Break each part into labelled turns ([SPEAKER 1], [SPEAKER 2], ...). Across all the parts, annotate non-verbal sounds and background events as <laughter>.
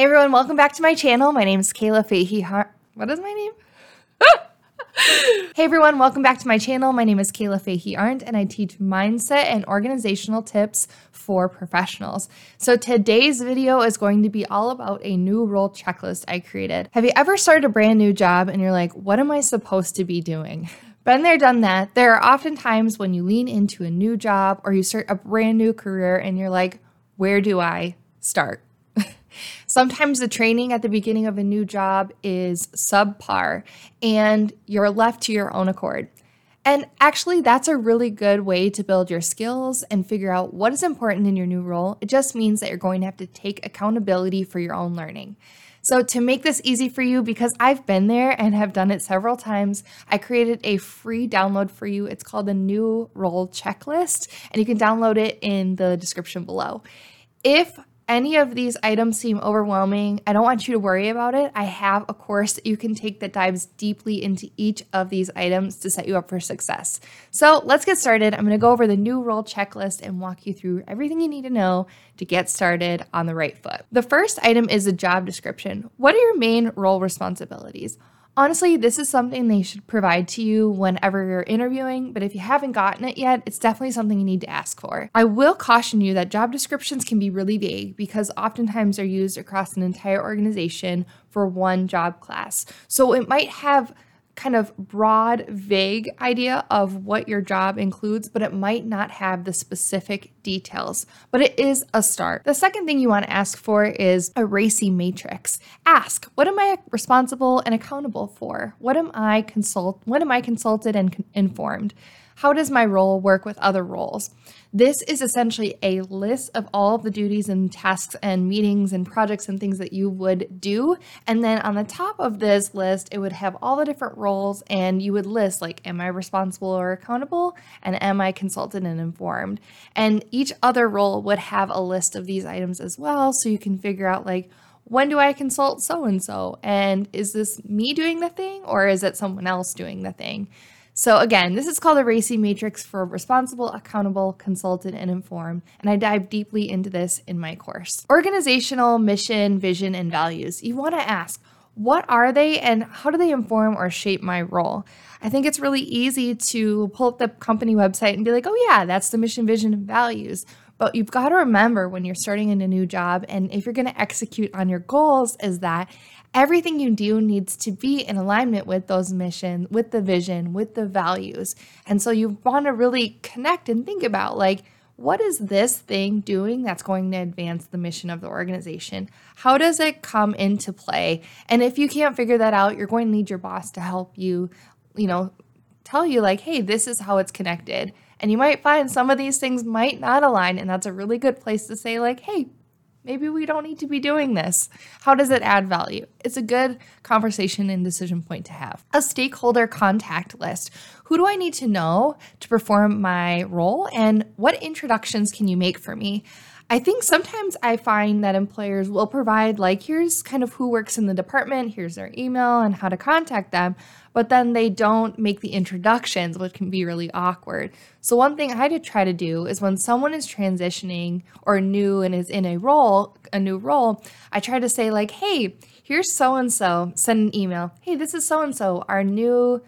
[SPEAKER 1] Hey everyone, welcome back to my channel. My name is Kayla Fahey. Har- what is my name? <laughs> hey everyone, welcome back to my channel. My name is Kayla Fahey Arndt and I teach mindset and organizational tips for professionals. So today's video is going to be all about a new role checklist I created. Have you ever started a brand new job and you're like, what am I supposed to be doing? Been there, done that. There are often times when you lean into a new job or you start a brand new career and you're like, where do I start? Sometimes the training at the beginning of a new job is subpar and you're left to your own accord. And actually, that's a really good way to build your skills and figure out what is important in your new role. It just means that you're going to have to take accountability for your own learning. So, to make this easy for you, because I've been there and have done it several times, I created a free download for you. It's called the New Role Checklist, and you can download it in the description below. If any of these items seem overwhelming, I don't want you to worry about it. I have a course that you can take that dives deeply into each of these items to set you up for success. So let's get started. I'm going to go over the new role checklist and walk you through everything you need to know to get started on the right foot. The first item is a job description. What are your main role responsibilities? Honestly, this is something they should provide to you whenever you're interviewing, but if you haven't gotten it yet, it's definitely something you need to ask for. I will caution you that job descriptions can be really vague because oftentimes they're used across an entire organization for one job class. So it might have kind of broad, vague idea of what your job includes, but it might not have the specific details. But it is a start. The second thing you want to ask for is a RACI matrix. Ask, what am I responsible and accountable for? What am I consult what am I consulted and informed? How does my role work with other roles? This is essentially a list of all of the duties and tasks and meetings and projects and things that you would do. And then on the top of this list, it would have all the different roles and you would list like, am I responsible or accountable? And am I consulted and informed? And each other role would have a list of these items as well. So you can figure out like, when do I consult so and so? And is this me doing the thing or is it someone else doing the thing? So again, this is called a RACI matrix for responsible, accountable, consulted, and informed, and I dive deeply into this in my course. Organizational mission, vision, and values. You want to ask, what are they and how do they inform or shape my role? I think it's really easy to pull up the company website and be like, oh, yeah, that's the mission, vision, and values. But you've got to remember when you're starting in a new job and if you're going to execute on your goals, is that everything you do needs to be in alignment with those missions, with the vision, with the values. And so you want to really connect and think about like, what is this thing doing that's going to advance the mission of the organization? How does it come into play? And if you can't figure that out, you're going to need your boss to help you, you know, tell you, like, hey, this is how it's connected. And you might find some of these things might not align. And that's a really good place to say, like, hey, Maybe we don't need to be doing this. How does it add value? It's a good conversation and decision point to have. A stakeholder contact list. Who do I need to know to perform my role and what introductions can you make for me? I think sometimes I find that employers will provide, like, here's kind of who works in the department, here's their email and how to contact them, but then they don't make the introductions, which can be really awkward. So, one thing I did try to do is when someone is transitioning or new and is in a role, a new role, I try to say, like, hey, here's so and so, send an email. Hey, this is so and so, our new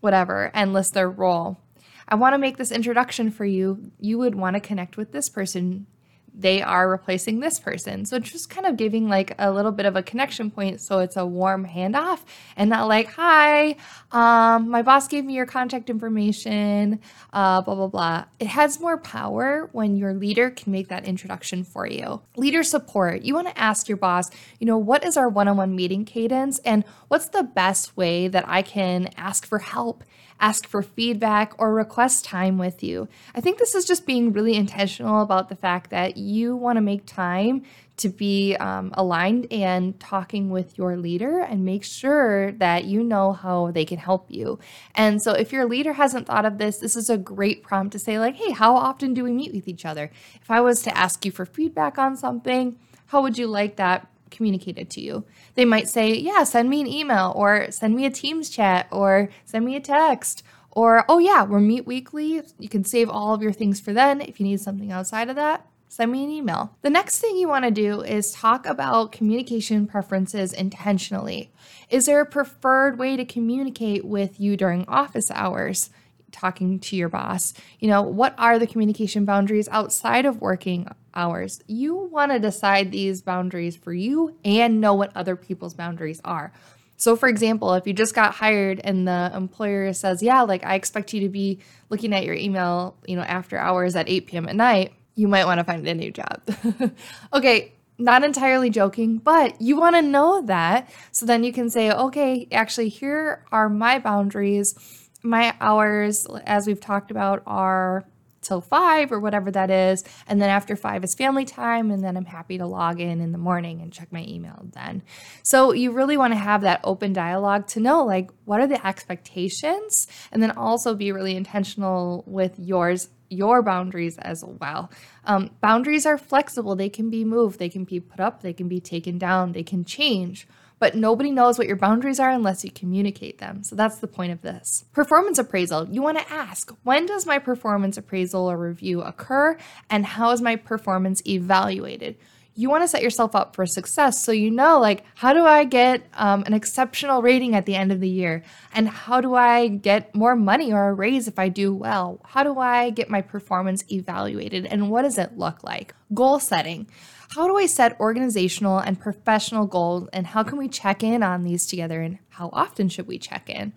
[SPEAKER 1] whatever, and list their role. I want to make this introduction for you. You would want to connect with this person they are replacing this person. So just kind of giving like a little bit of a connection point so it's a warm handoff and not like, hi, um, my boss gave me your contact information, uh, blah, blah, blah. It has more power when your leader can make that introduction for you. Leader support, you want to ask your boss, you know, what is our one on one meeting cadence and what's the best way that I can ask for help ask for feedback, or request time with you. I think this is just being really intentional about the fact that you want to make time to be um, aligned and talking with your leader and make sure that you know how they can help you. And so, if your leader hasn't thought of this, this is a great prompt to say, like, hey, how often do we meet with each other? If I was to ask you for feedback on something, how would you like that communicated to you. They might say, Yeah, send me an email or send me a Teams chat or send me a text or, Oh, yeah, we'll meet weekly. You can save all of your things for then. If you need something outside of that, send me an email. The next thing you want to do is talk about communication preferences intentionally. Is there a preferred way to communicate with you during office hours? Talking to your boss, you know, what are the communication boundaries outside of working hours? You want to decide these boundaries for you and know what other people's boundaries are. So, for example, if you just got hired and the employer says, Yeah, like I expect you to be looking at your email, you know, after hours at 8 p.m. at night, you might want to find a new job. <laughs> okay, not entirely joking, but you want to know that. So then you can say, okay, actually, here are my boundaries. My hours, as we've talked about, are till five or whatever that is. And then after five is family time. And then I'm happy to log in in the morning and check my email then. So you really want to have that open dialogue to know like what are the expectations and then also be really intentional with yours your boundaries as well. Um, boundaries are flexible, they can be moved, they can be put up, they can be taken down, they can change. But nobody knows what your boundaries are unless you communicate them. So that's the point of this. Performance appraisal. You want to ask when does my performance appraisal or review occur, and how is my performance evaluated? You want to set yourself up for success. So you know like how do i get um, an exceptional rating at the end of the year? And how do i get more money or a raise if i do well? How do i get my performance evaluated? And what does it look like? Goal setting. How do i set organizational and professional goals? And how can we check in on these together? And how often should we check in?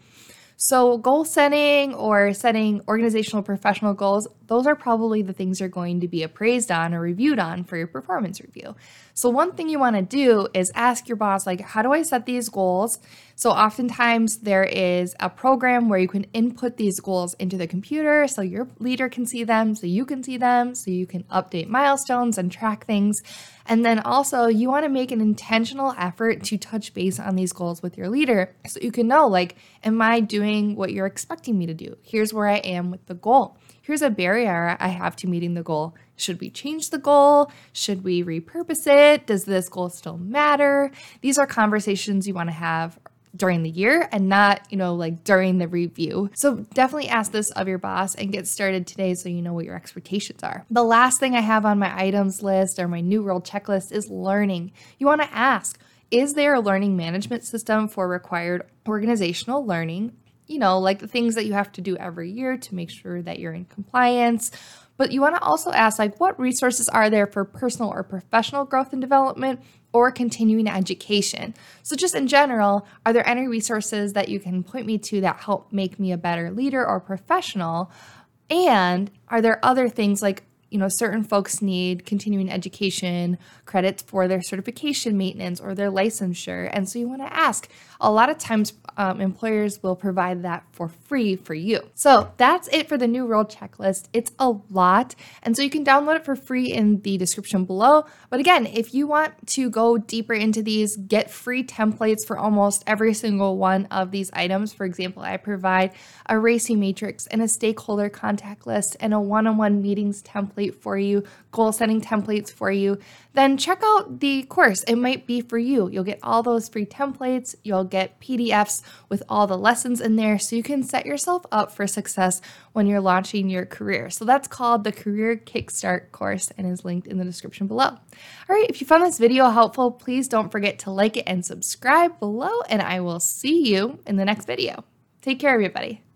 [SPEAKER 1] So, goal setting or setting organizational professional goals, those are probably the things you're going to be appraised on or reviewed on for your performance review. So, one thing you want to do is ask your boss, like, how do I set these goals? So, oftentimes there is a program where you can input these goals into the computer so your leader can see them, so you can see them, so you can update milestones and track things. And then also, you want to make an intentional effort to touch base on these goals with your leader so you can know, like, am I doing what you're expecting me to do? Here's where I am with the goal. Here's a barrier I have to meeting the goal. Should we change the goal? Should we repurpose it? Does this goal still matter? These are conversations you want to have during the year and not, you know, like during the review. So definitely ask this of your boss and get started today so you know what your expectations are. The last thing I have on my items list or my new role checklist is learning. You want to ask, is there a learning management system for required organizational learning? You know, like the things that you have to do every year to make sure that you're in compliance but you want to also ask like what resources are there for personal or professional growth and development or continuing education. So just in general, are there any resources that you can point me to that help make me a better leader or professional? And are there other things like you know, certain folks need continuing education credits for their certification maintenance or their licensure. And so you want to ask. A lot of times, um, employers will provide that for free for you. So that's it for the new role checklist. It's a lot. And so you can download it for free in the description below. But again, if you want to go deeper into these, get free templates for almost every single one of these items. For example, I provide a RACI matrix and a stakeholder contact list and a one on one meetings template template for you, goal setting templates for you, then check out the course. It might be for you. You'll get all those free templates, you'll get PDFs with all the lessons in there so you can set yourself up for success when you're launching your career. So that's called the Career Kickstart course and is linked in the description below. All right, if you found this video helpful, please don't forget to like it and subscribe below, and I will see you in the next video. Take care, everybody.